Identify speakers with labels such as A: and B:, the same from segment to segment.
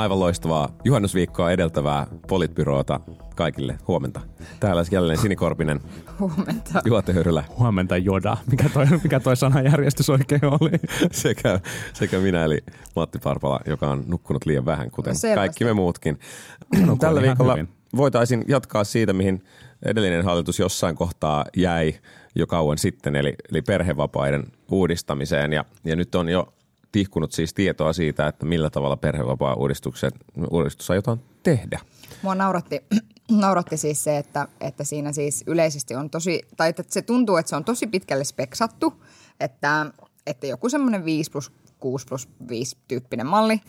A: Aivan loistavaa juhannusviikkoa edeltävää politbyroota kaikille. Huomenta. Täällä jälleen Sinikorpinen,
B: Huomenta.
A: Juha Töyrylä
C: Huomenta Joda. Mikä toi, mikä toi sanajärjestys oikein oli?
A: sekä, sekä minä eli Matti Parpala, joka on nukkunut liian vähän, kuten
B: Selvästi.
A: kaikki me muutkin. Tällä
C: ihan
A: viikolla
C: hyvin.
A: voitaisiin jatkaa siitä, mihin edellinen hallitus jossain kohtaa jäi jo kauan sitten, eli, eli perhevapaiden uudistamiseen. Ja, ja nyt on jo tihkunut siis tietoa siitä, että millä tavalla perhevapaa-uudistuksen uudistus aiotaan tehdä.
B: Mua nauratti, nauratti siis se, että, että siinä siis yleisesti on tosi, tai että se tuntuu, että se on tosi pitkälle speksattu, että, että joku semmoinen 5 plus 6 plus 5 tyyppinen malli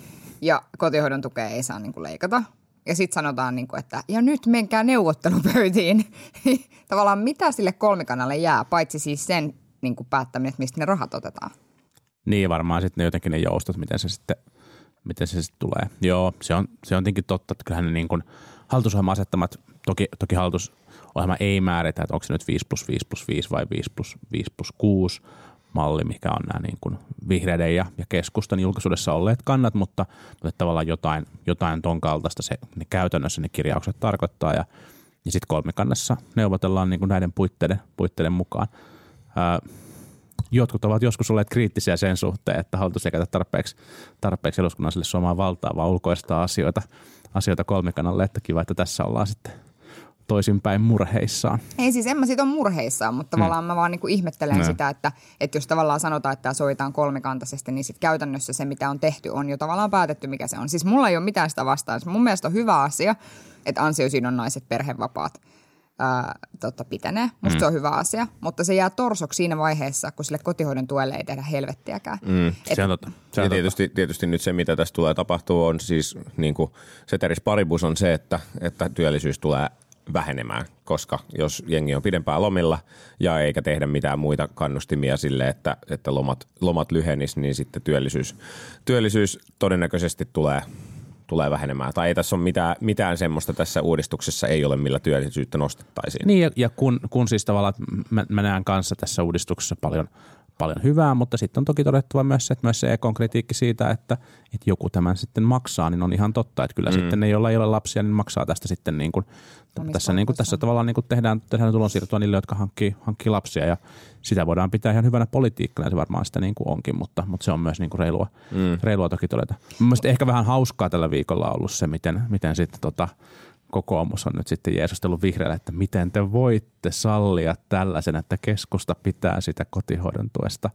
B: ja kotihoidon tukea ei saa niin kuin leikata. Ja sitten sanotaan, niin kuin, että ja nyt menkää neuvottelupöytiin. Tavallaan mitä sille kolmikannalle jää, paitsi siis sen niin kuin päättäminen, että mistä ne rahat otetaan.
C: Niin varmaan sitten ne jotenkin ne joustot, miten se sitten, miten se sitten tulee. Joo, se on, se on tietenkin totta, että kyllähän ne niin kuin hallitusohjelman asettamat, toki, toki hallitusohjelma ei määritä, että onko se nyt 5 plus 5 plus 5 vai 5 plus 5 plus 6 malli, mikä on nämä niin kuin vihreiden ja, ja keskustan julkisuudessa olleet kannat, mutta, mutta tavallaan jotain, jotain ton kaltaista se ne käytännössä ne kirjaukset tarkoittaa ja, ja sitten kolmikannassa neuvotellaan niin kuin näiden puitteiden, puitteiden mukaan. Ää, jotkut ovat joskus olleet kriittisiä sen suhteen, että hallitus ei käytä tarpeeksi, tarpeeksi eduskunnan sille suomaa valtaa, vaan ulkoistaa asioita, asioita kolmikanalle, että kiva, että tässä ollaan sitten toisinpäin murheissaan.
B: Ei siis, en mä siitä ole murheissaan, mutta tavallaan mä vaan niinku ihmettelen
C: No.
B: sitä, että, että jos tavallaan sanotaan, että tämä sovitaan kolmikantaisesti, niin sitten käytännössä se, mitä on tehty, on jo tavallaan päätetty, mikä se on. Siis mulla ei ole mitään sitä vastaan. Mun mielestä on hyvä asia, että ansiosidonnaiset perhevapaat ää, tota, pitenee. Musta mm. se on hyvä asia, mutta se jää torsoksi siinä vaiheessa, kun sille kotihoidon tuelle ei tehdä helvettiäkään. Mm. Et,
C: Se on totta. Se
A: Ja
C: on totta.
A: tietysti, tietysti nyt se, mitä tässä tulee tapahtuu, on siis niin kuin Ceteris Paribus on se, että, että työllisyys tulee vähenemään, koska jos jengi on pidempään lomilla ja eikä tehdä mitään muita kannustimia sille, että, että lomat, lomat lyhenis, niin sitten työllisyys, työllisyys todennäköisesti tulee, tulee vähenemään. Tai ei tässä ole mitään, mitään semmoista tässä uudistuksessa ei ole, millä työllisyyttä nostettaisiin.
C: Niin ja, ja kun, kun siis tavallaan mä, mä näen kanssa tässä uudistuksessa paljon, paljon hyvää, mutta sitten on toki todettava myös se, että myös se Ekon kritiikki siitä, että, että joku tämän sitten maksaa, niin on ihan totta, että kyllä mm. sitten ne, joilla ei ole lapsia, niin maksaa tästä sitten niin kuin,
B: Omista
C: tässä, niin kuin, tässä tavallaan niin kuin tehdään, tehdään tulonsiirtoa niille, jotka hankkii, hankkii lapsia ja sitä voidaan pitää ihan hyvänä politiikkana se varmaan sitä niin kuin onkin, mutta, mutta se on myös niin kuin reilua, mm. reilua toki todeta. Mielestäni ehkä vähän hauskaa tällä viikolla ollut se, miten, miten sitten tota, kokoomus on nyt sitten jeesustellut vihreälle, että miten te voitte sallia tällaisen, että keskusta pitää sitä kotihoidon tuesta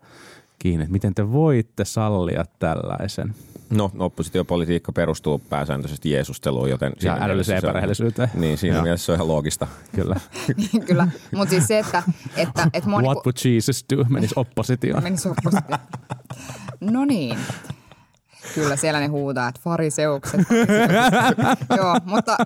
C: kiinni. Että Miten te voitte sallia tällaisen
A: No, oppositiopolitiikka perustuu pääsääntöisesti Jeesusteluun, joten...
C: ja älylliseen
A: mielessä se on-
C: epärehellisyyteen?
A: Niin, siinä
C: Joo.
A: mielessä se on ihan loogista.
C: Kyllä.
B: kyllä, mutta siis se, että, että, että mua
C: What would Jesus do? Menisi oppositioon.
B: Menisi oppositioon. No niin. Kyllä siellä ne huutaa, että fariseukset. Joo, mutta,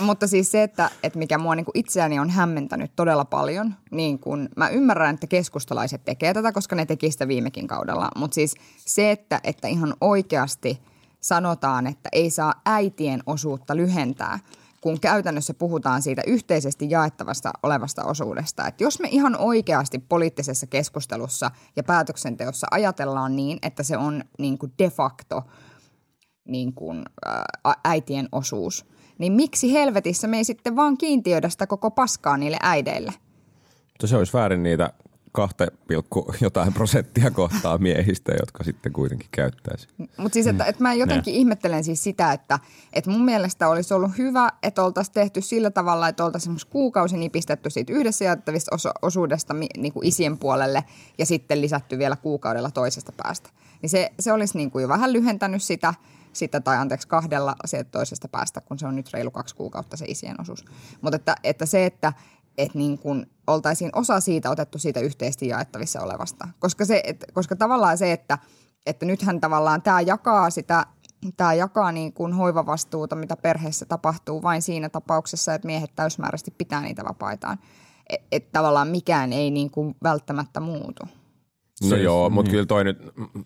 B: mutta siis se, että, että mikä mua niin kuin itseäni on hämmentänyt todella paljon, niin kun mä ymmärrän, että keskustalaiset tekee tätä, koska ne teki sitä viimekin kaudella. Mutta siis se, että, että ihan oikeasti sanotaan, että ei saa äitien osuutta lyhentää, kun käytännössä puhutaan siitä yhteisesti jaettavasta olevasta osuudesta. Että jos me ihan oikeasti poliittisessa keskustelussa ja päätöksenteossa ajatellaan niin, että se on niin kuin de facto niin kuin, äitien osuus, niin miksi helvetissä me ei sitten vaan kiintiöidä sitä koko paskaa niille äideille?
A: Mutta se olisi väärin niitä 2, jotain prosenttia kohtaa miehistä, jotka sitten kuitenkin käyttäisi.
B: Mutta siis, että, että mä jotenkin ihmettelen siis sitä, että, että mun mielestä olisi ollut hyvä, että oltaisiin tehty sillä tavalla, että oltaisiin esimerkiksi kuukausi nipistetty siitä yhdessä jaettavista oso- osuudesta niin kuin isien puolelle ja sitten lisätty vielä kuukaudella toisesta päästä. Niin se, se olisi niin kuin jo vähän lyhentänyt sitä, sitä tai anteeksi kahdella sieltä toisesta päästä, kun se on nyt reilu kaksi kuukautta se isien osuus. Mutta että, että se, että että niin kun oltaisiin osa siitä otettu siitä yhteisesti jaettavissa olevasta. Koska, se, et, koska tavallaan se, että, että nythän tavallaan tämä jakaa sitä tämä jakaa niin kuin hoivavastuuta, mitä perheessä tapahtuu vain siinä tapauksessa, että miehet täysmääräisesti pitää niitä vapaitaan. Että et tavallaan mikään ei niin kuin välttämättä muutu.
A: No
C: Se-
A: joo, mutta
C: niin.
A: kyllä toi nyt mm,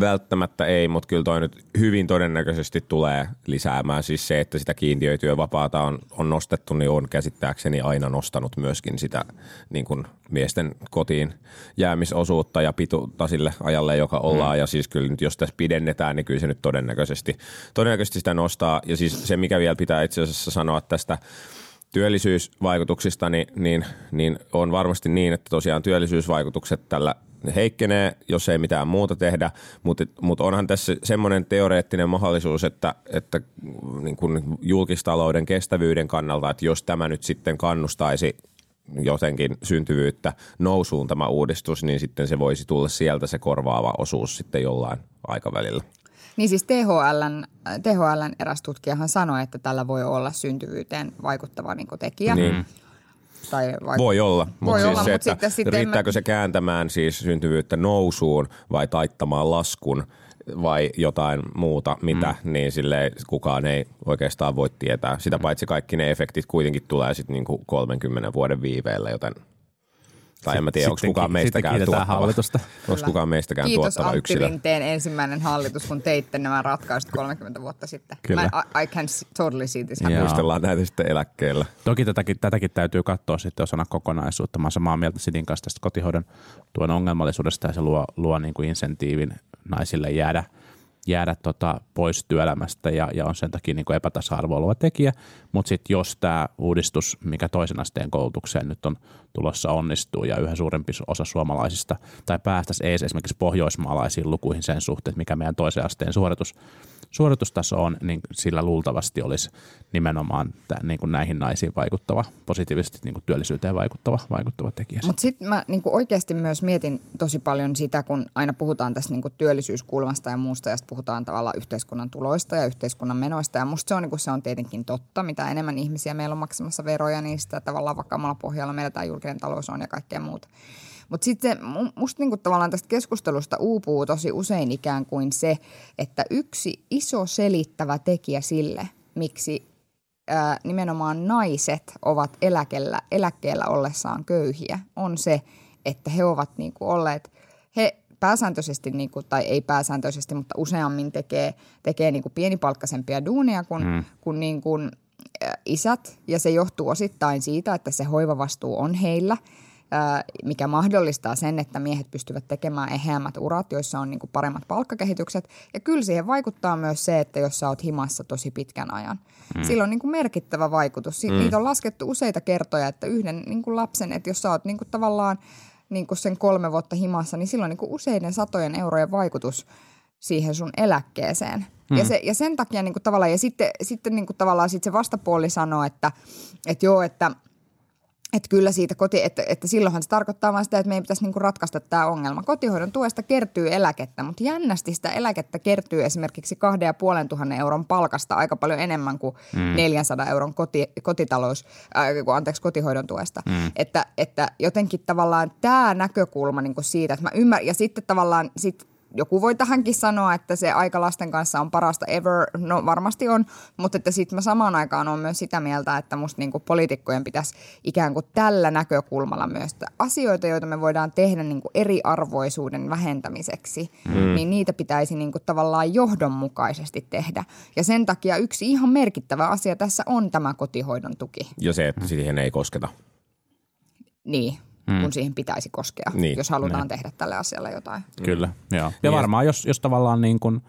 A: välttämättä ei, mutta kyllä toi nyt hyvin todennäköisesti tulee lisäämään. Siis se, että sitä kiintiöityövapaata on, on nostettu, niin on käsittääkseni aina nostanut myöskin sitä niin kuin miesten kotiin jäämisosuutta ja pituutta sille ajalle, joka ollaan. Mm. Ja siis kyllä nyt jos tässä pidennetään, niin kyllä se nyt todennäköisesti, todennäköisesti sitä nostaa. Ja siis se, mikä vielä pitää itse asiassa sanoa tästä työllisyysvaikutuksista, niin, niin, niin on varmasti niin, että tosiaan työllisyysvaikutukset tällä heikkenee, jos ei mitään muuta tehdä, mutta, mutta onhan tässä semmoinen teoreettinen mahdollisuus, että, että niin kuin julkistalouden kestävyyden kannalta, että jos tämä nyt sitten kannustaisi jotenkin syntyvyyttä nousuun tämä uudistus, niin sitten se voisi tulla sieltä se korvaava osuus sitten jollain aikavälillä.
B: Niin siis THLn, THLn eräs tutkijahan sanoi, että tällä voi olla syntyvyyteen vaikuttava niin tekijä.
A: Niin.
B: Tai vaik-
A: Voi olla, mutta
B: Voi
A: siis
B: olla,
A: se,
B: mut
A: että
B: sitten- sitten
A: riittääkö
B: mä-
A: se kääntämään siis syntyvyyttä nousuun vai taittamaan laskun vai jotain muuta, mitä, mm. niin sille kukaan ei oikeastaan voi tietää. Sitä paitsi kaikki ne efektit kuitenkin tulee sitten niinku 30 vuoden viiveellä, joten tai en mä tiedä, onko kukaan meistäkään tuottava.
C: hallitusta.
A: Onko kukaan meistäkään
B: Kiitos
A: tuottava
B: Antti
A: yksilö?
B: Rinteen ensimmäinen hallitus, kun teitte nämä ratkaisut 30 vuotta sitten.
C: Kyllä.
B: Mä, I, I can totally see this happen.
A: Muistellaan näitä sitten eläkkeellä.
C: Toki tätäkin, tätäkin täytyy katsoa sitten osana kokonaisuutta. Mä oon samaa mieltä Sitin kanssa tästä kotihoidon tuen ongelmallisuudesta ja se luo, luo niin kuin insentiivin naisille jäädä, jäädä tota pois työelämästä ja, ja on sen takia niin kuin epätasa-arvo oleva tekijä. Mutta sitten jos tämä uudistus, mikä toisen asteen koulutukseen nyt on tulossa onnistuu ja yhä suurempi osa suomalaisista tai päästäisiin esimerkiksi pohjoismaalaisiin lukuihin sen suhteen, mikä meidän toisen asteen suoritus, suoritustaso on, niin sillä luultavasti olisi nimenomaan tää, niin kuin näihin naisiin vaikuttava, positiivisesti niin kuin työllisyyteen vaikuttava, vaikuttava tekijä.
B: Mutta sitten mä niinku oikeasti myös mietin tosi paljon sitä, kun aina puhutaan tästä niinku työllisyyskulmasta ja muusta, ja puhutaan tavallaan yhteiskunnan tuloista ja yhteiskunnan menoista. Ja musta se on, niinku, se on tietenkin totta. Mitä enemmän ihmisiä meillä on maksamassa veroja, niin sitä tavallaan vakaammalla pohjalla meillä tämä julkinen talous on ja kaikkea muuta. Mutta sitten musta niinku tavallaan tästä keskustelusta uupuu tosi usein ikään kuin se, että yksi iso selittävä tekijä sille, miksi ää, nimenomaan naiset ovat eläkellä, eläkkeellä ollessaan köyhiä, on se, että he ovat niinku olleet, he pääsääntöisesti, niinku, tai ei pääsääntöisesti, mutta useammin tekee, tekee niinku pienipalkkaisempia duunia kuin, mm. kuin, niinku, isät, ja se johtuu osittain siitä, että se hoivavastuu on heillä, mikä mahdollistaa sen, että miehet pystyvät tekemään eheämmät urat, joissa on niinku paremmat palkkakehitykset. Ja kyllä siihen vaikuttaa myös se, että jos sä oot himassa tosi pitkän ajan. Mm. Sillä on niinku merkittävä vaikutus. Si- mm. Niitä on laskettu useita kertoja, että yhden niinku lapsen, että jos sä oot niinku tavallaan niinku sen kolme vuotta himassa, niin silloin niinku useiden satojen eurojen vaikutus siihen sun eläkkeeseen. Mm. Ja, se, ja sen takia niinku tavallaan, ja sitten, sitten niinku tavallaan sit se vastapuoli sanoo, että, että joo, että – että kyllä siitä koti, että, että silloinhan se tarkoittaa vain sitä, että meidän pitäisi niinku ratkaista tämä ongelma. Kotihoidon tuesta kertyy eläkettä, mutta jännästi sitä eläkettä kertyy esimerkiksi kahden ja puolen tuhannen euron palkasta aika paljon enemmän kuin mm. 400 euron koti, kotitalous, äh, anteeksi, kotihoidon tuesta. Mm. Että, että jotenkin tavallaan tämä näkökulma niinku siitä, että mä ymmärrän, ja sitten tavallaan sit joku voi tähänkin sanoa, että se aika lasten kanssa on parasta ever. No varmasti on, mutta että sitten mä samaan aikaan on myös sitä mieltä, että musta niinku poliitikkojen pitäisi ikään kuin tällä näkökulmalla myös että asioita, joita me voidaan tehdä niinku eriarvoisuuden vähentämiseksi, mm. niin niitä pitäisi niinku tavallaan johdonmukaisesti tehdä. Ja sen takia yksi ihan merkittävä asia tässä on tämä kotihoidon tuki.
A: Ja se, että siihen ei kosketa.
B: Niin, mm. kun siihen pitäisi koskea,
A: Niin,
B: jos halutaan tehdä tälle asialle jotain.
C: Kyllä, joo. Ja varmaan jos, jos tavallaan niin kuin,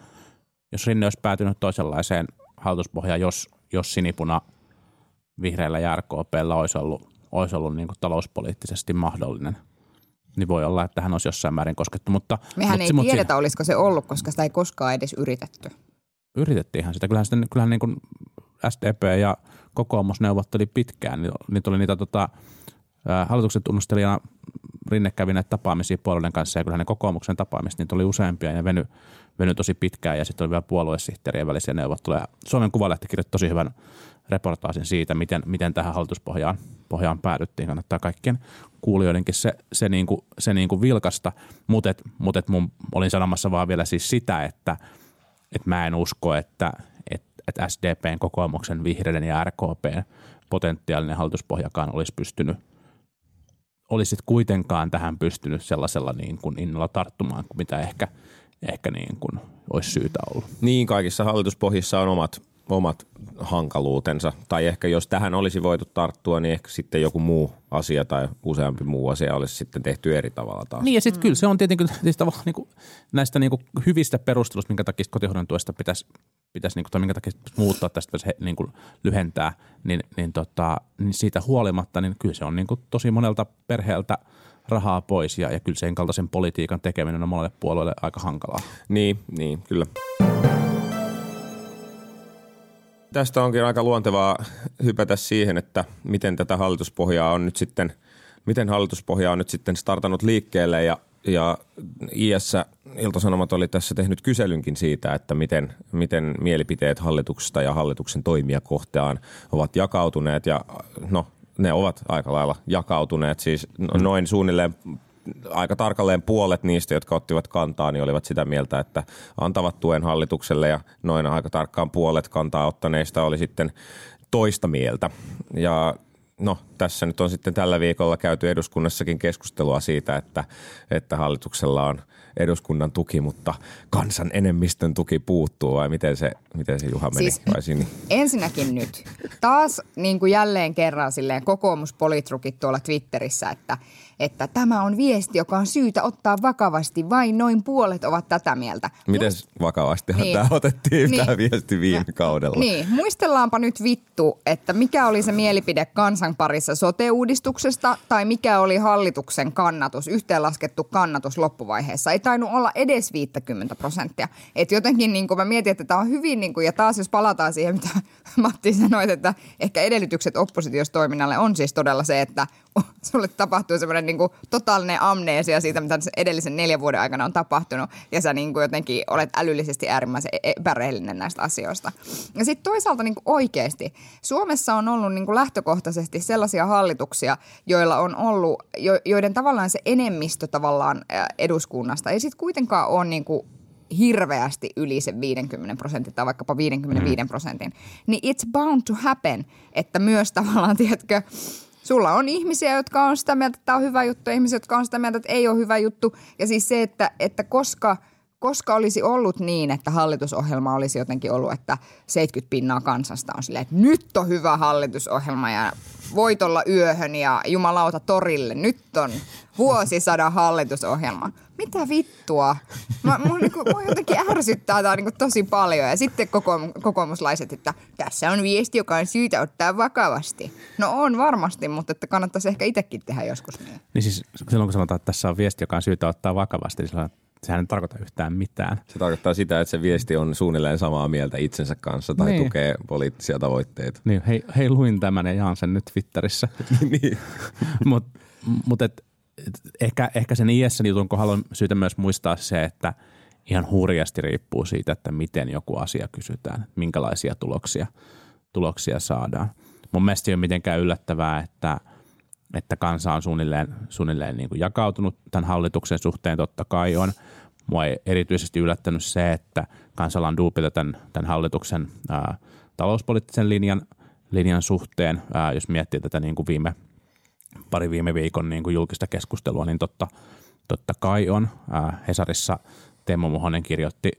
C: jos Rinne olisi päätynyt toisenlaiseen hallituspohjaan, jos, jos sinipuna vihreällä ja RKPllä olisi ollut, olisi ollut niin kuin talouspoliittisesti mahdollinen, niin voi olla, että hän olisi jossain määrin koskettu. Mutta,
B: Mehän
C: mutta,
B: ei
C: mutta
B: tiedetä, olisiko se ollut, koska sitä ei koskaan edes yritetty.
C: Yritettiinhän sitä. Kyllähän, sitten, kyllähän niin kuin SDP ja kokoomus neuvotteli pitkään. Ni- Niitä oli niitä tota, hallituksen tunnustelijana Rinne kävi näitä tapaamisia puolueiden kanssa ja kyllähän ne kokoomuksen tapaamista, niitä oli useampia ja veny, veny tosi pitkään ja sitten oli vielä puoluesihteerien välisiä neuvotteluja. Suomen Kuvalehti kirjoitti tosi hyvän reportaasin siitä, miten, miten tähän hallituspohjaan pohjaan päädyttiin. Kannattaa kaikkien kuulijoidenkin se, se, niin kuin, se niin kuin vilkasta, mutta mut mun olin sanomassa vaan vielä siis sitä, että et mä en usko, että et, et SDPn, kokoomuksen, vihreiden ja RKPn potentiaalinen hallituspohjakaan olisi pystynyt olisit kuitenkaan tähän pystynyt sellaisella niin kuin innolla tarttumaan kuin mitä ehkä, ehkä niin kuin olisi syytä ollut.
A: Niin, kaikissa hallituspohjissa on omat, omat hankaluutensa. Tai ehkä jos tähän olisi voitu tarttua, niin ehkä sitten joku muu asia tai useampi muu asia olisi sitten tehty eri tavalla taas.
C: Niin ja sitten mm. kyllä se on tietenkin tavallaan niin kuin näistä niin kuin hyvistä perustelusta, minkä takia kotihoidon tuesta pitäisi, pitäisi niin kuin, tai minkä takia muuttaa tästä pitäisi niin kuin lyhentää, niin, niin, tota, niin siitä huolimatta, niin kyllä se on niin kuin tosi monelta perheeltä rahaa pois ja, ja kyllä sen kaltaisen politiikan tekeminen on monelle puolueelle aika hankalaa.
A: Niin, niin, kyllä. Tästä onkin aika luontevaa hypätä siihen, että miten tätä hallituspohjaa on nyt sitten, miten hallituspohja on nyt sitten startannut liikkeelle ja, ja IS Iltasanomat oli tässä tehnyt kyselynkin siitä, että miten, miten mielipiteet hallituksesta ja hallituksen toimia kohtaan ovat jakautuneet. Ja no ne ovat aika lailla jakautuneet, siis noin suunnilleen aika tarkalleen puolet niistä, jotka ottivat kantaa, niin olivat sitä mieltä, että antavat tuen hallitukselle. Ja noin aika tarkkaan puolet kantaa ottaneista oli sitten toista mieltä. Ja no tässä nyt on sitten tällä viikolla käyty eduskunnassakin keskustelua siitä, että, että hallituksella on eduskunnan tuki, mutta kansan enemmistön tuki puuttuu vai miten se, miten se Juha meni?
B: Siis,
A: vai Sini?
B: ensinnäkin nyt. Taas niin kuin jälleen kerran silleen kokoomuspolitrukit tuolla Twitterissä, että, että tämä on viesti, joka on syytä ottaa vakavasti. Vain noin puolet ovat tätä mieltä.
A: Miten vakavastihan niin. tämä otettiin niin. tämä viesti viime kaudella?
B: Niin, muistellaanpa nyt vittu, että mikä oli se mielipide kansan parissa sote-uudistuksesta tai mikä oli hallituksen kannatus, yhteenlaskettu kannatus loppuvaiheessa. Ei tainnut olla edes 50 prosenttia. Et jotenkin niin kuin mä mietin, että tämä on hyvin, niin kuin, ja taas jos palataan siihen, mitä Matti sanoi, että ehkä edellytykset oppositiostoiminnalle on siis todella se, että sulle tapahtuu semmoinen niin totaalinen amneesia siitä, mitä edellisen neljän vuoden aikana on tapahtunut, ja sä niin kuin jotenkin olet älyllisesti äärimmäisen e- epärehellinen näistä asioista. Ja sitten toisaalta niin kuin oikeasti, Suomessa on ollut niin kuin lähtökohtaisesti sellaisia hallituksia, joilla on ollut, jo, joiden tavallaan se enemmistö tavallaan eduskunnasta ei sitten kuitenkaan ole niin kuin hirveästi yli sen 50 prosentin tai vaikkapa 55 prosentin, niin it's bound to happen, että myös tavallaan, tiedätkö, Sulla on ihmisiä, jotka on sitä mieltä, että tämä on hyvä juttu, ihmisiä, jotka on sitä mieltä, että ei ole hyvä juttu. Ja siis se, että, että koska, koska olisi ollut niin, että hallitusohjelma olisi jotenkin ollut, että 70 pinnaa kansasta on silleen, että nyt on hyvä hallitusohjelma ja voitolla yöhön ja jumalauta torille. Nyt on vuosisadan hallitusohjelma. Mitä vittua? Mä, mun, niinku, mua jotenkin ärsyttää tämä niinku tosi paljon. Ja sitten kokoomuslaiset, että tässä on viesti, joka on syytä ottaa vakavasti. No on varmasti, mutta että kannattaisi ehkä itsekin tehdä joskus niin.
C: Niin siis silloin kun sanotaan, että tässä on viesti, joka on syytä ottaa vakavasti, niin sehän ei tarkoita yhtään mitään.
A: Se tarkoittaa sitä, että se viesti on suunnilleen samaa mieltä itsensä kanssa tai niin. tukee poliittisia tavoitteita.
C: Niin, hei, hei luin tämän ja jaan sen nyt Twitterissä. niin. Mutta mut et, et, ehkä, ehkä sen IS jutun kohdalla on syytä myös muistaa se, että ihan hurjasti riippuu siitä, että miten joku asia kysytään, minkälaisia tuloksia, tuloksia saadaan. Mun mielestä ei ole mitenkään yllättävää, että – että kansa on suunnilleen, suunnilleen niin kuin jakautunut tämän hallituksen suhteen, totta kai on. Mua ei erityisesti yllättänyt se, että kansalla on duupita tämän, tämän hallituksen ää, talouspoliittisen linjan, linjan suhteen. Ää, jos miettii tätä niin kuin viime, pari viime viikon niin kuin julkista keskustelua, niin totta, totta kai on. Ää, Hesarissa Teemu Muhonen kirjoitti,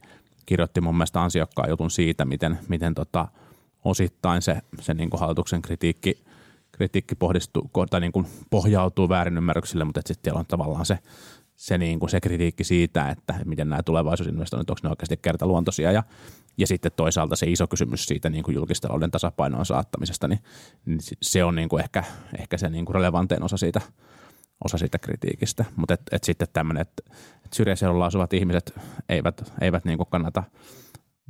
C: kirjoitti mun mielestä ansiokkaan jutun siitä, miten, miten tota, osittain se, se niin kuin hallituksen kritiikki – kritiikki pohdistuu, tai niin kuin pohjautuu väärinymmärryksille, mutta sitten siellä on tavallaan se, se, niin kuin se kritiikki siitä, että miten nämä tulevaisuusinvestoinnit, onko ne oikeasti kertaluontoisia ja, ja sitten toisaalta se iso kysymys siitä niin kuin julkistalouden tasapainoon saattamisesta, niin, niin se on niin kuin ehkä, ehkä se niin kuin relevantein osa siitä, osa siitä kritiikistä. Mutta et, et sitten tämmöinen, että et syrjäseudulla asuvat ihmiset eivät, eivät niin kuin kannata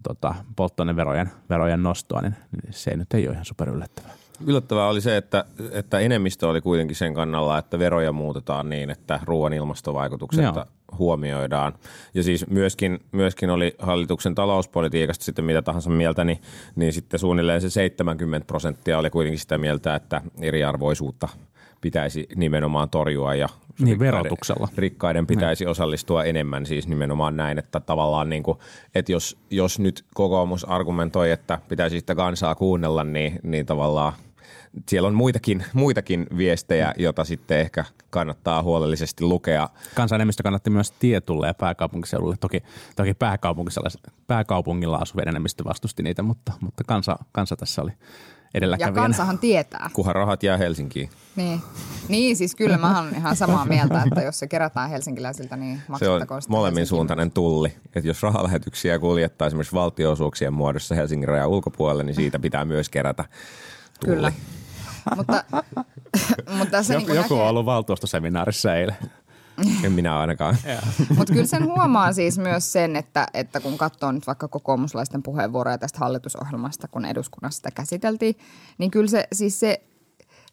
C: tota, polttoaineverojen verojen nostoa, niin, niin se ei nyt ei ole ihan super yllättävää.
A: Yllättävää oli se, että, että enemmistö oli kuitenkin sen kannalla, että veroja muutetaan niin, että ruoan ilmastovaikutukset Joo. huomioidaan. Ja siis myöskin, myöskin oli hallituksen talouspolitiikasta sitten mitä tahansa mieltä, niin, niin sitten suunnilleen se 70 prosenttia oli kuitenkin sitä mieltä, että eriarvoisuutta pitäisi nimenomaan torjua ja
C: niin, rikkaiden, verotuksella.
A: rikkaiden pitäisi niin. osallistua enemmän siis nimenomaan näin, että tavallaan niin kuin, että jos, jos nyt kokoomus argumentoi, että pitäisi sitä kansaa kuunnella, niin, niin tavallaan – siellä on muitakin, muitakin viestejä, joita sitten ehkä kannattaa huolellisesti lukea.
C: Kansanenemmistö kannatti myös tietulle ja pääkaupunkiseudulle. Toki, toki pääkaupungilla asuvien enemmistö vastusti niitä, mutta, mutta kansa, kansa tässä oli
B: Ja
C: edelläkävijänä.
B: kansahan tietää.
A: Kunhan rahat jää Helsinkiin.
B: Niin. niin, siis kyllä mä oon ihan samaa mieltä, että jos se kerätään helsinkiläisiltä, niin
A: Se on
B: maksettakoon
A: molemmin suuntainen tulli. Että jos rahalähetyksiä kuljettaa esimerkiksi valtioosuuksien muodossa Helsingin rajan ulkopuolelle, niin siitä pitää myös kerätä tulli.
B: Kyllä. mutta, mutta tässä
C: Joku,
B: niin
C: joku
B: näkee,
C: on ollut valtuustoseminaarissa eilen.
A: En minä ainakaan.
B: Mutta kyllä sen huomaa siis myös sen, että, että kun katsoo nyt vaikka kokoomuslaisten puheenvuoroja tästä hallitusohjelmasta, kun eduskunnassa sitä käsiteltiin, niin kyllä se siis se,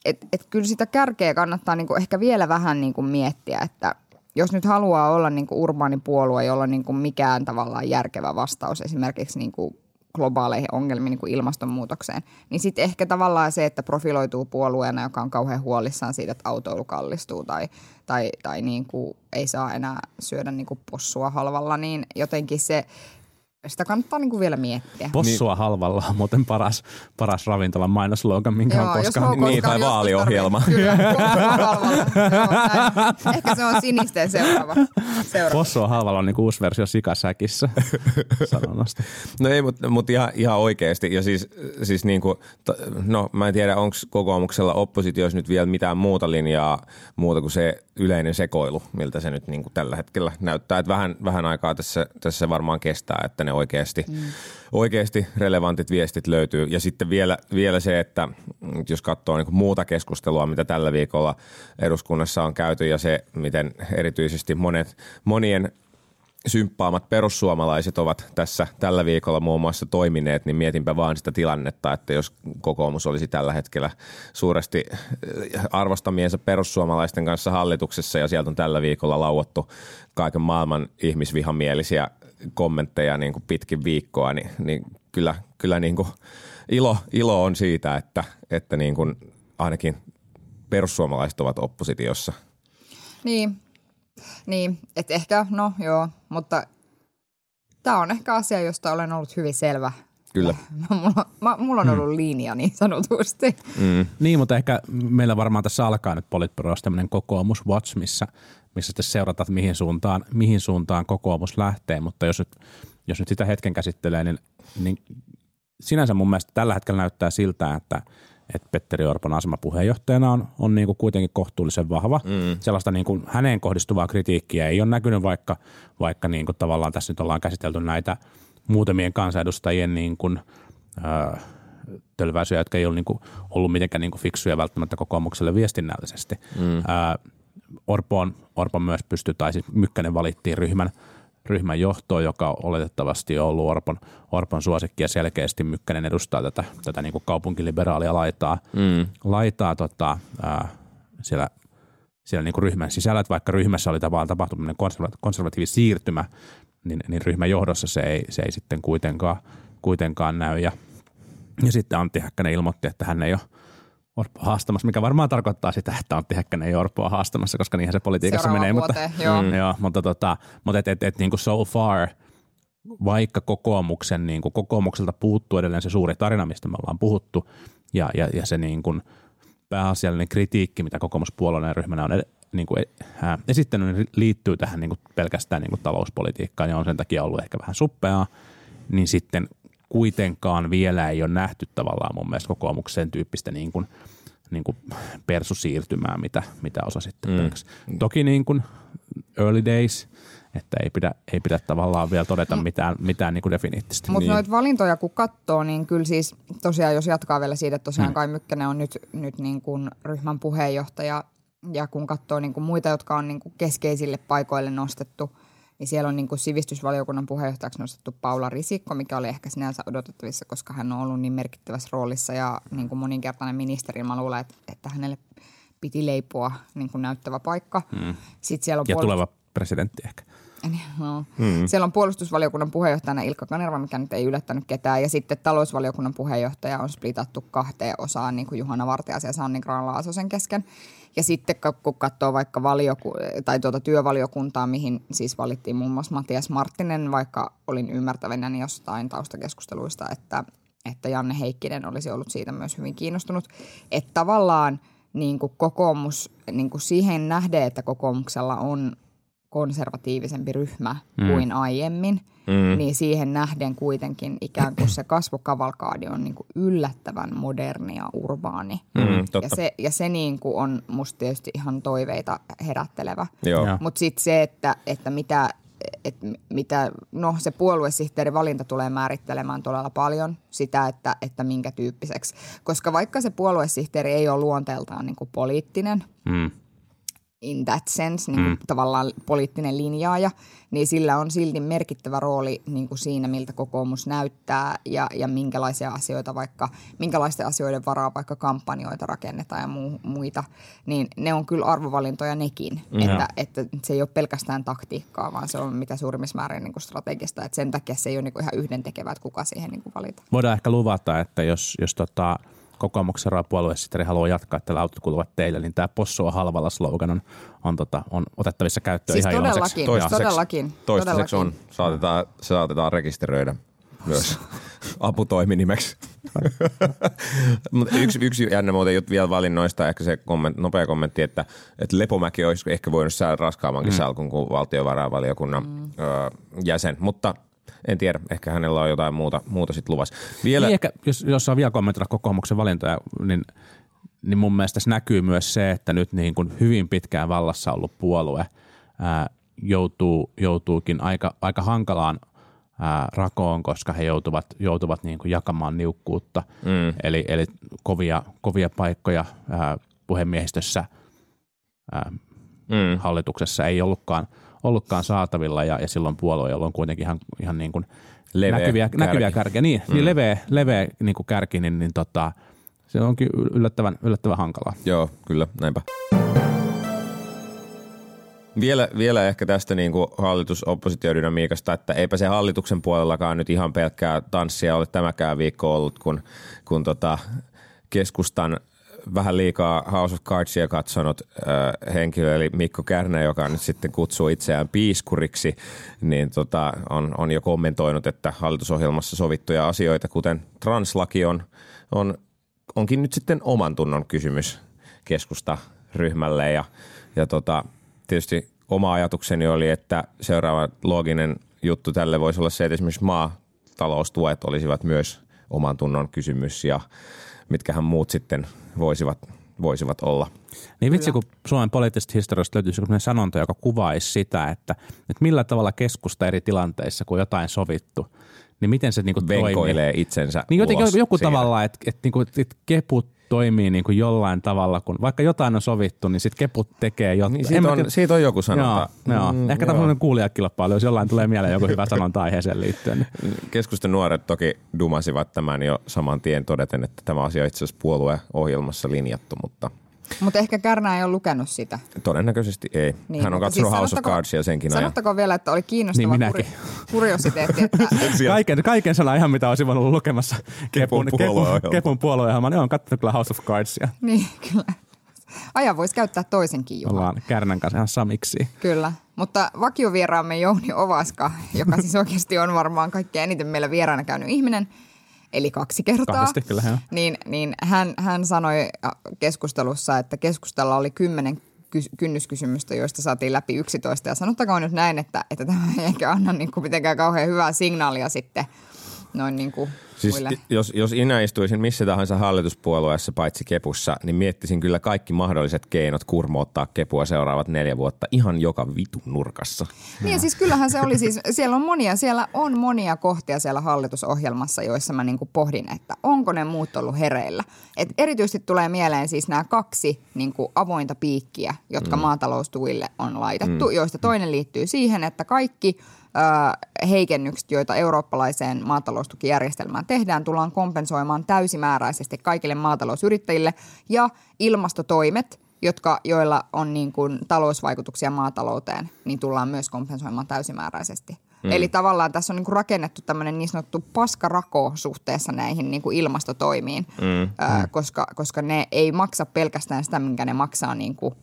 B: että et kyllä sitä kärkeä kannattaa niinku ehkä vielä vähän niinku miettiä, että jos nyt haluaa olla niinku urbaani puolue, jolla niinku mikään tavallaan järkevä vastaus esimerkiksi niinku globaaleihin ongelmiin niin kuin ilmastonmuutokseen, niin sitten ehkä tavallaan se, että profiloituu puolueena, joka on kauhean huolissaan siitä, että autoilu kallistuu tai, tai, tai niin kuin ei saa enää syödä niin kuin possua halvalla, niin jotenkin se, sitä kannattaa niin kuin vielä miettiä.
C: Possua halvalla on muuten paras, paras ravintolan mainoslogan, minkä on
B: jos
C: koskaan.
B: H.
A: Niin,
B: koskaan
A: tai vaaliohjelma.
B: Kyllä. Joo. Ehkä se on sinisten seuraava. seuraava.
C: Possua halvalla on niinku uusi versio sikasäkissä sanonnasta.
A: No ei, mutta mut ihan, ihan oikeasti. Ja siis, siis niinku, no mä en tiedä, onko kokoomuksella oppositiossa nyt vielä mitään muuta linjaa muuta kuin se yleinen sekoilu, miltä se nyt niinku tällä hetkellä näyttää. Et vähän, vähän aikaa tässä, tässä varmaan kestää, että ne oikeasti, mm. oikeasti relevantit viestit löytyy. Ja sitten vielä, vielä se, että jos katsoo niinku muuta keskustelua, mitä tällä viikolla eduskunnassa on käyty ja se, miten erityisesti monet, monien symppaamat perussuomalaiset ovat tässä tällä viikolla muun muassa toimineet, niin mietinpä vaan sitä tilannetta, että jos kokoomus olisi tällä hetkellä suuresti äh, arvostamiensa perussuomalaisten kanssa hallituksessa ja sieltä on tällä viikolla lauottu kaiken maailman ihmisvihamielisiä kommentteja niin kuin pitkin viikkoa, niin, niin kyllä, kyllä niin kuin ilo, ilo on siitä, että, että niin kuin ainakin perussuomalaiset ovat oppositiossa.
B: Niin, niin että ehkä, no joo, mutta tämä on ehkä asia, josta olen ollut hyvin selvä.
A: Kyllä.
B: Mulla, mä, mulla on ollut linja niin sanotusti.
C: Niin, mutta ehkä meillä varmaan tässä alkaa nyt Politbyrossa tämmöinen kokoomus watch, missä, missä sitten seurataan, että mihin suuntaan, mihin suuntaan kokoomus lähtee. Mutta jos nyt, jos nyt sitä hetken käsittelee, niin, niin sinänsä mun mielestä tällä hetkellä näyttää siltä, että, että Petteri Orpon asema puheenjohtajana on, on niin kuin kuitenkin kohtuullisen vahva. Mm. Sellaista niin kuin häneen kohdistuvaa kritiikkiä ei ole näkynyt, vaikka, vaikka niin kuin tavallaan tässä nyt ollaan käsitelty näitä muutamien kansanedustajien niin kuin, äh, tölväisyjä, jotka ei ole niin kuin ollut mitenkään niin kuin fiksuja välttämättä kokoomukselle viestinnällisesti. Mm. Ää, Orpo, on, Orpo myös pystyy, tai siis Mykkänen valittiin ryhmän, ryhmän johtoon, joka oletettavasti on ollut Orpon, Orpon suosikki ja selkeästi Mykkänen edustaa tätä, tätä niin kuin kaupunkiliberaalia laitaa, mm. laitaa tota, ää, siellä, siellä niin kuin ryhmän sisällä, että vaikka ryhmässä oli tavallaan tapahtunut konserva- konservatiivi siirtymä, niin, niin ryhmän johdossa se ei, se ei sitten kuitenkaan, kuitenkaan näy. Ja, ja sitten Antti Häkkänen ilmoitti, että hän ei ole Orpoa haastamassa, mikä varmaan tarkoittaa sitä, että Antti Häkkänen ei Orpoa haastamassa, koska niinhän se politiikassa
B: Seuraavaan
C: menee. Mutta,
B: vuoteen, joo.
C: Mm, joo, mutta, tota, mutta et, et, et, niin kuin so far, vaikka kokoomuksen, niin kuin kokoomukselta puuttuu edelleen se suuri tarina, mistä me ollaan puhuttu, ja, ja, ja se niin kuin pääasiallinen kritiikki, mitä kokoomuspuolueen ryhmänä on niin kuin, ää, esittänyt, niin liittyy tähän niin kuin pelkästään niin kuin talouspolitiikkaan ja on sen takia ollut ehkä vähän suppeaa, niin sitten kuitenkaan vielä ei ole nähty tavallaan mun mielestä kokoomuksen tyyppistä niin kuin, niin kuin persusiirtymää, mitä, mitä osa sitten mm. Toki niin kuin early days, että ei pidä, ei pidä tavallaan vielä todeta mitään, mitään niin kuin definiittistä.
B: Mutta
A: Niin.
B: noita valintoja kun katsoo, niin kyllä siis tosiaan, jos jatkaa vielä siitä, että tosiaan Kai Mykkänen on nyt, nyt niin kuin ryhmän puheenjohtaja ja kun katsoo niin kuin muita, jotka on niin kuin keskeisille paikoille nostettu, niin siellä on niin kuin sivistysvaliokunnan puheenjohtajaksi nostettu Paula Risikko, mikä oli ehkä sinänsä odotettavissa, koska hän on ollut niin merkittävässä roolissa ja niin kuin moninkertainen ministeri. Mä luulen, että, että hänelle piti leipoa niin kuin näyttävä paikka. Mm. Sitten siellä on
C: ja
B: puolustus-
C: tuleva presidentti ehkä.
B: No. Mm. Siellä on puolustusvaliokunnan puheenjohtajana Ilkka Kanerva, mikä nyt ei yllättänyt ketään. Ja sitten talousvaliokunnan puheenjohtaja on splitattu kahteen osaan, niin kuin Juhana Vartiaisen ja Sanni Graan-Laasosen kesken. Ja sitten kun katsoo vaikka valioku- tai tuota työvaliokuntaa, mihin siis valittiin muun muassa Matias Marttinen, vaikka olin ymmärtävänäni jostain taustakeskusteluista, että että Janne Heikkinen olisi ollut siitä myös hyvin kiinnostunut. Että tavallaan niin kuin kokoomus, niin kuin siihen nähden, että kokoomuksella on konservatiivisempi ryhmä mm. kuin aiemmin, mm. niin siihen nähden kuitenkin ikään kuin se kasvukavalkaadi on niin kuin yllättävän moderni ja urbaani.
A: Mm,
B: Ja
A: totta.
B: se, ja se niin kuin on musta tietysti ihan toiveita herättelevä. Mutta sitten se, että, että mitä, et mitä, no se puoluesihteerin valinta tulee määrittelemään todella paljon sitä, että, että minkä tyyppiseksi. Koska vaikka se puoluesihteeri ei ole luonteeltaan niin kuin poliittinen,
C: Mm.
B: In that sense, niin kuin mm. tavallaan poliittinen linjaaja, niin sillä on silti merkittävä rooli niin kuin siinä, miltä kokoomus näyttää ja, ja minkälaisia asioita vaikka, minkälaisten asioiden varaa vaikka kampanjoita rakennetaan ja muu, muita, niin ne on kyllä arvovalintoja nekin, mm. että, että se ei ole pelkästään taktiikkaa, vaan se on mitä suurimmissa määrin niin kuin strategista, että sen takia se ei ole niin kuin ihan yhdentekevä, että kuka siihen niin kuin valita.
C: Voidaan ehkä luvata, että jos, jos tota, kokoomuksen seuraava puoluesihteeri haluaa jatkaa, että tällä autot kuluvat teille, niin tämä possu on halvalla slogan on, on, tota, on otettavissa käyttöön
B: Siis
C: ihan ilmaiseksi.
B: todellakin,
A: Toistaiseksi,
B: todellakin.
A: toistaiseksi on.
B: todellakin.
A: Saatetaan, se saatetaan rekisteröidä myös aputoiminimeksi. Mutta yksi, yksi jännä muuten juttu vielä valinnoista, ehkä se komment, nopea kommentti, että, että Lepomäki olisi ehkä voinut saada raskaammankin mm. salkun kuin valtiovarainvaliokunnan mm. ö, jäsen, mutta en tiedä, ehkä hänellä on jotain muuta, muuta sitten luvassa. Vielä,
C: Niin ehkä, jos, jos saa vielä kommentoida kokoomuksen valintoja, niin, niin mun mielestä tässä näkyy myös se, että nyt niin kuin hyvin pitkään vallassa ollut puolue ää, joutuu, joutuukin aika, aika hankalaan ää, rakoon, koska he joutuvat, joutuvat niin kuin jakamaan niukkuutta. Mm. Eli, eli kovia, kovia paikkoja ää, puhemiehistössä ää,
A: mm,
C: hallituksessa ei ollutkaan, ollutkaan saatavilla ja, ja silloin puolueella on kuitenkin ihan, ihan niin kuin
A: Leveä
C: näkyviä,
A: kärki.
C: näkyviä kärkiä. Niin, mm. niin leveä, leveä niin kuin kärki, niin, niin tota, se onkin yllättävän, yllättävän hankalaa.
A: Joo, kyllä, näinpä. Vielä, vielä ehkä tästä niin kuin hallitus-oppositiodynamiikasta, että eipä se hallituksen puolellakaan nyt ihan pelkkää tanssia ole tämäkään viikko ollut, kun, kun tota keskustan vähän liikaa House of Cardsia katsonut äh, henkilö, eli Mikko Kärnä, joka nyt sitten kutsuu itseään piiskuriksi, niin tota, on, on jo kommentoinut, että hallitusohjelmassa sovittuja asioita, kuten translaki on, on onkin nyt sitten oman tunnon kysymys keskusta ryhmälle ja, ja tota, tietysti oma ajatukseni oli, että seuraava looginen juttu tälle voisi olla se, että esimerkiksi maataloustuet olisivat myös oman tunnon kysymys ja mitkähän muut sitten voisivat, voisivat olla.
C: Niin vitsi, kun Suomen poliittisesta historiasta löytyisi sellainen sanonta, joka kuvaisi sitä, että, että millä tavalla keskusta eri tilanteissa, kun jotain sovittu, niin miten se niinku toimii.
A: Venkoilee itsensä
C: Niin jotenkin joku
A: siitä.
C: tavalla, että, että, niinku, että keput toimii niinku jollain tavalla, kun vaikka jotain on sovittu, niin sitten keput tekee jotain.
A: Niin siitä, on, siitä on joku sanonta.
C: Joo, joo.
A: Mm,
C: Ehkä tämmöinen kuulijakilpailu, jos jollain tulee mieleen joku hyvä sanonta aiheeseen liittyen. Niin.
A: Keskustan nuoret toki dumasivat tämän jo saman tien todeten, että tämä asia on itse asiassa puolueohjelmassa linjattu, mutta
B: Mutta ehkä Kärnä ei ole lukenut sitä.
A: todennäköisesti ei.
B: Niin,
A: Hän on
B: mutta
A: katsonut
B: siis
A: House of Cardsia senkin ajan.
B: Sanottakoon vielä, että oli kiinnostava
C: Niin
B: kuri- kuriositeetti, että,
C: Kaiken, kaiken sana ihan mitä olisin voinut lukemassa Kepun, Kepun. Kepun puolueohjelma. Ne on katsonut kyllä House of Cardsia.
B: niin kyllä. Ajan voisi käyttää toisenkin Juha.
C: Ollaan Kärnän kanssa ihan samiksi.
B: Kyllä, mutta vakiovieraamme Jouni Ovaska, joka siis oikeasti on varmaan kaikkein eniten meillä vieraana käynyt ihminen, eli kaksi kertaa.
C: Kahdesti kyllä.
B: Niin, niin hän, hän sanoi keskustelussa, että keskustella oli kymmenen kys- kynnyskysymystä, joista saatiin läpi 11. Ja sanottakoon nyt näin, että, että tämä ei ehkä anna niin kuin mitenkään kauhean hyvää signaalia sitten noin niin kuin
A: Siis jos, jos minä istuisin missä tahansa hallituspuolueessa paitsi kepussa, niin miettisin kyllä kaikki mahdolliset keinot kurmoottaa kepua seuraavat neljä vuotta ihan joka vitun nurkassa.
B: Niin ja siis kyllähän se oli siis, siellä on monia, siellä on monia kohtia siellä hallitusohjelmassa, joissa mä niinku pohdin, että onko ne muut ollut hereillä. Et erityisesti tulee mieleen siis nämä kaksi niinku avointa piikkiä, jotka mm. maataloustuille on laitettu, mm. joista toinen liittyy siihen, että kaikki heikennykset, joita eurooppalaiseen maataloustukijärjestelmään tehdään, tullaan kompensoimaan täysimääräisesti kaikille maatalousyrittäjille ja ilmastotoimet, jotka, joilla on niin kuin talousvaikutuksia maatalouteen, niin tullaan myös kompensoimaan täysimääräisesti. Mm. Eli tavallaan tässä on niin kuin rakennettu tämmöinen niin sanottu paskarako suhteessa näihin niin kuin ilmastotoimiin, mm. Ö, koska, koska ne ei maksa pelkästään sitä, minkä ne maksaa niin kuin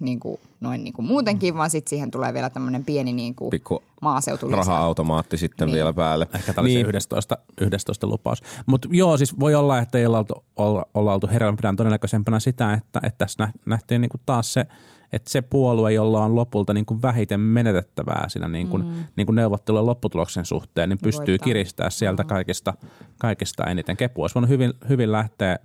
B: niin kuin, noin niin kuin muutenkin, vaan sitten siihen tulee vielä tämmöinen pieni niin kuin
A: Pikku
B: maaseutu
A: raha-automaatti sitten
B: Niin.
A: vielä päälle.
C: Ehkä tämä
A: niin,
C: se 11, 11 lupaus. Mutta joo, siis voi olla, että ei olla oltu, olla, olla oltu. Pidän todennäköisempänä sitä, että, että tässä nä- nähtiin niinku taas se, että se puolue, jolla on lopulta niinku vähiten menetettävää siinä niinku, mm. niinku neuvottelujen lopputuloksen suhteen, niin pystyy
B: Voittaa.
C: kiristää sieltä kaikista, kaikista eniten. Kepu olisi voinut hyvin, hyvin lähteä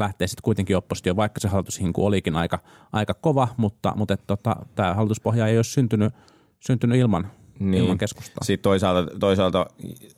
C: lähtee sitten kuitenkin oppositio, vaikka se hallitushinku olikin aika, aika kova, mutta, mutta et tota, tämä hallituspohja ei ole syntynyt, syntynyt ilman, niin. ilman keskustaa.
A: Sitten toisaalta, toisaalta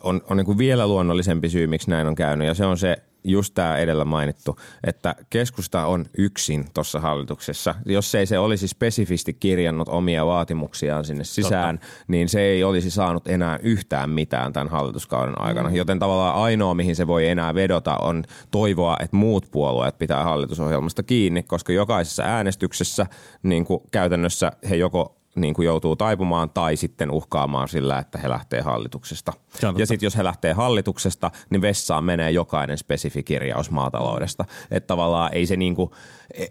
A: on, on niin kuin vielä luonnollisempi syy, miksi näin on käynyt, ja se on se just tämä edellä mainittu, että keskusta on yksin tuossa hallituksessa. Jos ei se olisi spesifisti kirjannut omia vaatimuksiaan sinne sisään, Totta. niin se ei olisi saanut enää yhtään mitään tämän hallituskauden aikana. Mm. Joten tavallaan ainoa, mihin se voi enää vedota, on toivoa, että muut puolueet pitää hallitusohjelmasta kiinni, koska jokaisessa äänestyksessä niin kuin käytännössä he joko niin kuin joutuu taipumaan tai sitten uhkaamaan sillä, että he lähtee hallituksesta. Ja sitten jos he lähtee hallituksesta, niin vessaan menee jokainen spesifi kirjaus maataloudesta. Että tavallaan ei se, niinku,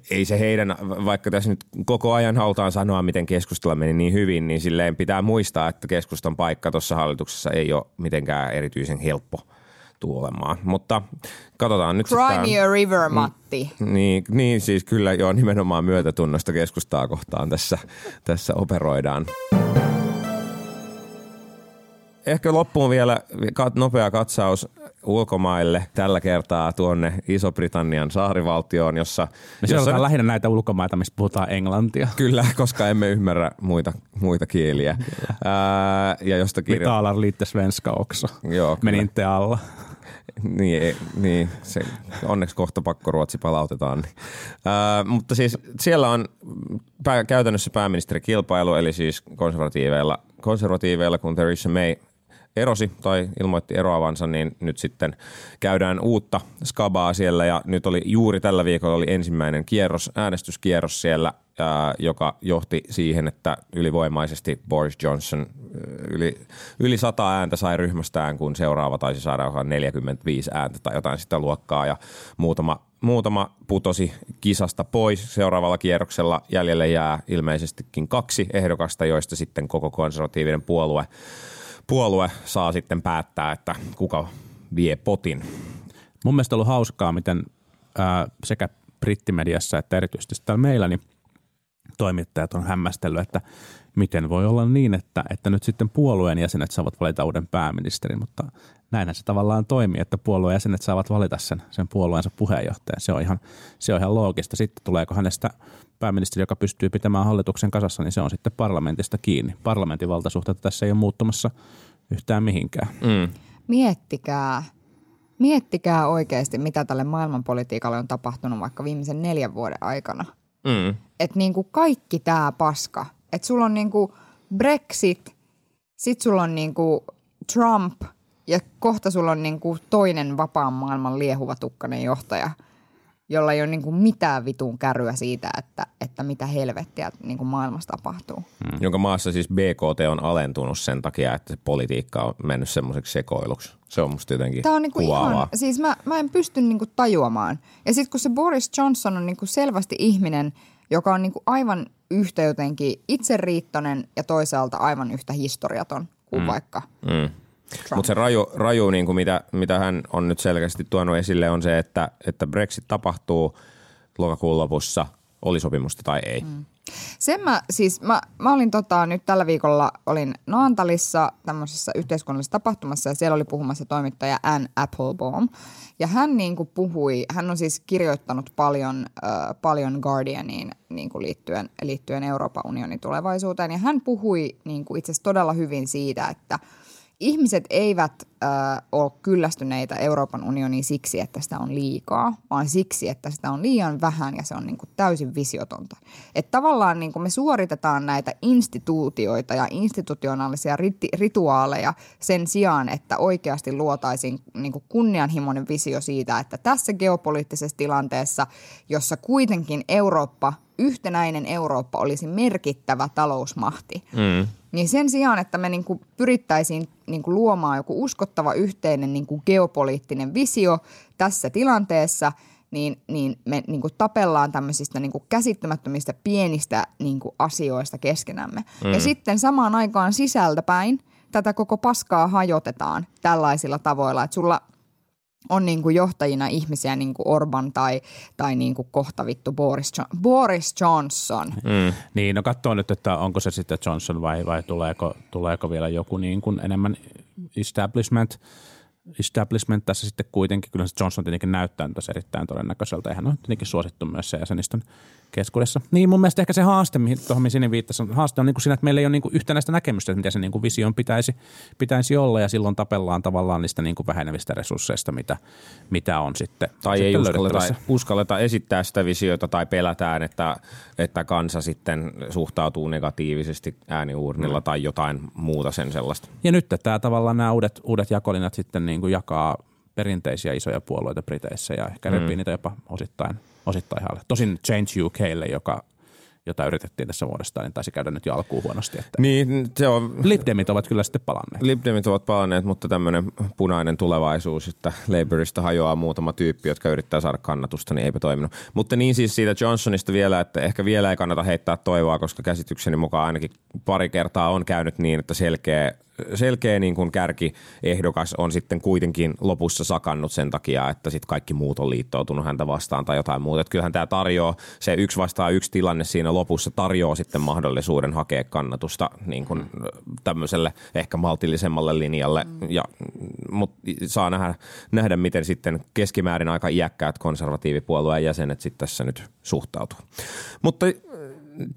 A: ei se heidän, vaikka tässä nyt koko ajan halutaan sanoa, miten keskustella meni niin hyvin, niin silleen pitää muistaa, että keskustan paikka tuossa hallituksessa ei ole mitenkään erityisen helppo tulemaan. Mutta katsotaan nyt.
B: Cry
A: sitten
B: me a river, Matti.
A: niin, niin siis kyllä joo nimenomaan myötätunnosta keskustaa kohtaan tässä, tässä operoidaan. Ehkä loppuun vielä kat- nopea katsaus ulkomaille tällä kertaa tuonne Iso-Britannian saarivaltioon, jossa...
C: Me
A: jossa
C: seurataan lähinnä näitä ulkomaita, mistä puhutaan englantia.
A: Kyllä, koska emme ymmärrä muita, muita kieliä. Ää, ja josta
C: Vi
A: kirja...
C: talar lite svenska också.
A: Joo,
C: Men
A: kyllä.
C: inte alla.
A: Niin, niin se, onneksi kohta pakko Ruotsi palautetaan. Niin. Mutta siis siellä on pää, käytännössä pääministerikilpailu, eli siis konservatiiveilla, konservatiiveilla kun Theresa May erosi tai ilmoitti eroavansa, niin nyt sitten käydään uutta skabaa siellä ja nyt oli juuri tällä viikolla oli ensimmäinen kierros, äänestyskierros siellä, joka johti siihen, että ylivoimaisesti Boris Johnson yli, yli 100 ääntä sai ryhmästään, kun seuraava taisi saada jotain 45 ääntä tai jotain sitä luokkaa ja muutama, muutama putosi kisasta pois. Seuraavalla kierroksella jäljelle jää ilmeisestikin kaksi ehdokasta, joista sitten koko konservatiivinen puolue puolue saa sitten päättää, että kuka vie potin.
C: Mun mielestä on ollut hauskaa, miten ää, sekä brittimediassa että erityisesti täällä meillä niin toimittajat on hämmästellyt, että miten voi olla niin, että, että nyt sitten puolueen jäsenet saavat valita uuden pääministerin, mutta näinhän se tavallaan toimii, että puolueen jäsenet saavat valita sen, sen puolueensa puheenjohtajan. Se on, ihan, se on ihan loogista. Sitten tuleeko hänestä pääministeri, joka pystyy pitämään hallituksen kasassa, niin se on sitten parlamentista kiinni. Parlamentin valtasuhteita tässä ei ole muuttumassa yhtään mihinkään.
A: Mm.
B: Miettikää, miettikää oikeasti, mitä tälle maailmanpolitiikalle on tapahtunut vaikka viimeisen neljän vuoden aikana.
A: Mm.
B: Että niinku kaikki tämä paska, että sulla on niinku Brexit, sit sulla on niinku Trump ja kohta sulla on niinku toinen vapaan maailman liehuva tukkanen johtaja, jolla ei ole niinku mitään vitun kärryä siitä, että, että mitä helvettiä niinku maailmassa tapahtuu.
A: Mm. Jonka maassa siis BKT on alentunut sen takia, että se politiikka on mennyt semmoiseksi sekoiluksi. Se on musta jotenkin
B: Tämä on niinku
A: kuvaavaa.
B: ihan, siis mä, mä en pysty niinku tajuamaan. Ja sitten kun se Boris Johnson on niinku selvästi ihminen, joka on niinku aivan yhtä jotenkin itseriittoinen ja toisaalta aivan yhtä historiaton kuin mm. vaikka
A: Mm. Mutta se raju, raju niin kuin mitä, mitä hän on nyt selkeästi tuonut esille on se, että, että Brexit tapahtuu lokakuun lopussa, oli sopimusta tai ei. Mm.
B: Sen mä, siis mä, mä olin tota, nyt tällä viikolla, olin Naantalissa tämmöisessä yhteiskunnallisessa tapahtumassa ja siellä oli puhumassa toimittaja Ann Applebaum. Ja hän niin kuin puhui, hän on siis kirjoittanut paljon, äh, paljon Guardianiin niin kuin liittyen, liittyen Euroopan unionin tulevaisuuteen. Ja hän puhui niin kuin itse asiassa todella hyvin siitä, että ihmiset eivät äh, ole kyllästyneitä Euroopan unioniin siksi, että sitä on liikaa, vaan siksi, että sitä on liian vähän ja se on niin kuin täysin visiotonta. Että tavallaan niin kuin me suoritetaan näitä instituutioita ja institutionaalisia riti- rituaaleja sen sijaan, että oikeasti luotaisiin niin kuin kunnianhimoinen visio siitä, että tässä geopoliittisessa tilanteessa, jossa kuitenkin Eurooppa, yhtenäinen Eurooppa olisi merkittävä talousmahti,
A: Mm.
B: niin sen sijaan, että me niin kuin pyrittäisiin niin kuin luomaan joku uskottava yhteinen niin kuin geopoliittinen visio tässä tilanteessa, niin, niin me niin kuin tapellaan tämmöisistä niin kuin käsittämättömistä pienistä niin kuin asioista keskenämme. Mm. Ja sitten samaan aikaan sisältäpäin tätä koko paskaa hajotetaan tällaisilla tavoilla, että sulla on niin kuin johtajina ihmisiä niin kuin Orban tai, tai niin kuin kohta vittu Boris, jo- Boris Johnson.
C: Mm. Niin, no katsoo nyt, että onko se sitten Johnson vai, vai tuleeko, tuleeko vielä joku niin kuin enemmän establishment, establishment tässä sitten kuitenkin. Kyllä se Johnson tietenkin näyttää tässä erittäin todennäköiseltä ja hän on tietenkin suosittu myös se jäsenistön keskuudessa. Niin mun mielestä ehkä se haaste, mihin tuohon sinne viittasi, haaste on niin kuin siinä, että meillä ei ole niin kuin yhtenäistä näkemystä, että mitä se niin kuin vision pitäisi, pitäisi olla ja silloin tapellaan tavallaan niistä niin kuin vähenevistä resursseista, mitä, mitä on sitten
A: Tai
C: sitten
A: ei uskalleta, uskalleta esittää sitä visiota tai pelätään, että, että kansa sitten suhtautuu negatiivisesti ääniuurnilla
C: Mm.
A: tai jotain muuta sen sellaista.
C: Ja nyt tämä tavallaan nämä uudet, uudet jakolinnat sitten niin kuin jakaa perinteisiä isoja puolueita Briteissä ja ehkä repii niitä jopa osittain, osittain alle. Tosin Change UKlle, joka, jota yritettiin tässä vuodesta, niin taisi käydä nyt jo alkuun huonosti. Että
A: Niin, se on
C: Lib Demit ovat kyllä sitten palanneet.
A: Libdemit ovat palanneet, mutta tämmöinen punainen tulevaisuus, että Labourista hajoaa muutama tyyppi, jotka yrittää saada kannatusta, niin eipä toiminut. Mutta niin siis siitä Johnsonista vielä, että ehkä vielä ei kannata heittää toivoa, koska käsitykseni mukaan ainakin pari kertaa on käynyt niin, että selkeä selkeä niin kuin kärkiehdokas on sitten kuitenkin lopussa sakannut sen takia, että sitten kaikki muut on liittoutunut häntä vastaan tai jotain muuta. Että kyllähän tämä tarjoaa, se yksi vastaan yksi tilanne siinä lopussa tarjoaa sitten mahdollisuuden hakea kannatusta niin kuin tämmöiselle ehkä maltillisemmalle linjalle, ja, mutta saa nähdä, nähdä, miten sitten keskimäärin aika iäkkäät konservatiivipuolueen jäsenet sitten tässä nyt suhtautuu. Mutta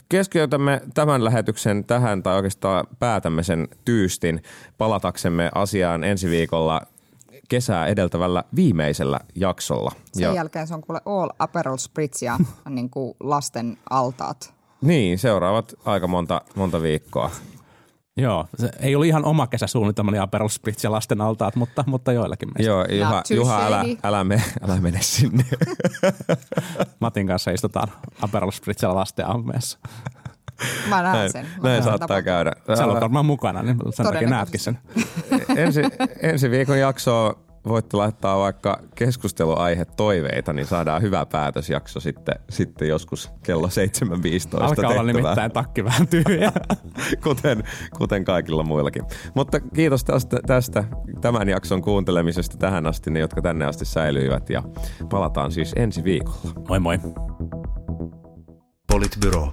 A: keskeytämme tämän lähetyksen tähän tai oikeastaan päätämme sen tyystin palataksemme asiaan ensi viikolla kesää edeltävällä viimeisellä jaksolla.
B: Sen jälkeen se on kuule all Aperol Spritz ja niin kuin lasten altaat.
A: Niin, seuraavat aika monta, monta viikkoa.
C: Joo, se ei ollut ihan oma kesäsuunnitelmani Aperol Spritz ja lasten altaat, mutta, mutta joillakin meistä.
A: Joo, Juha, Juha älä, älä, me, älä mene sinne.
C: Matin kanssa istutaan Aperol Spritzillä lasten ammeessa.
B: Mä näen
A: Näin,
B: sen. Mä
A: näin saattaa
B: tapahtuman.
A: käydä.
C: Sä olet varmaan mukana, niin sen takia näetkin sen.
A: ensi, ensi viikon jaksoa voitte laittaa vaikka keskusteluaihe toiveita, niin saadaan hyvä päätösjakso sitten, sitten joskus kello 7.15
C: Alkaa olla nimittäin takki vähän tyhjä.
A: kuten, kuten kaikilla muillakin. Mutta kiitos tästä, tästä tämän jakson kuuntelemisesta tähän asti, ne jotka tänne asti säilyivät ja palataan siis ensi viikolla.
C: Moi moi.
D: Politbyro.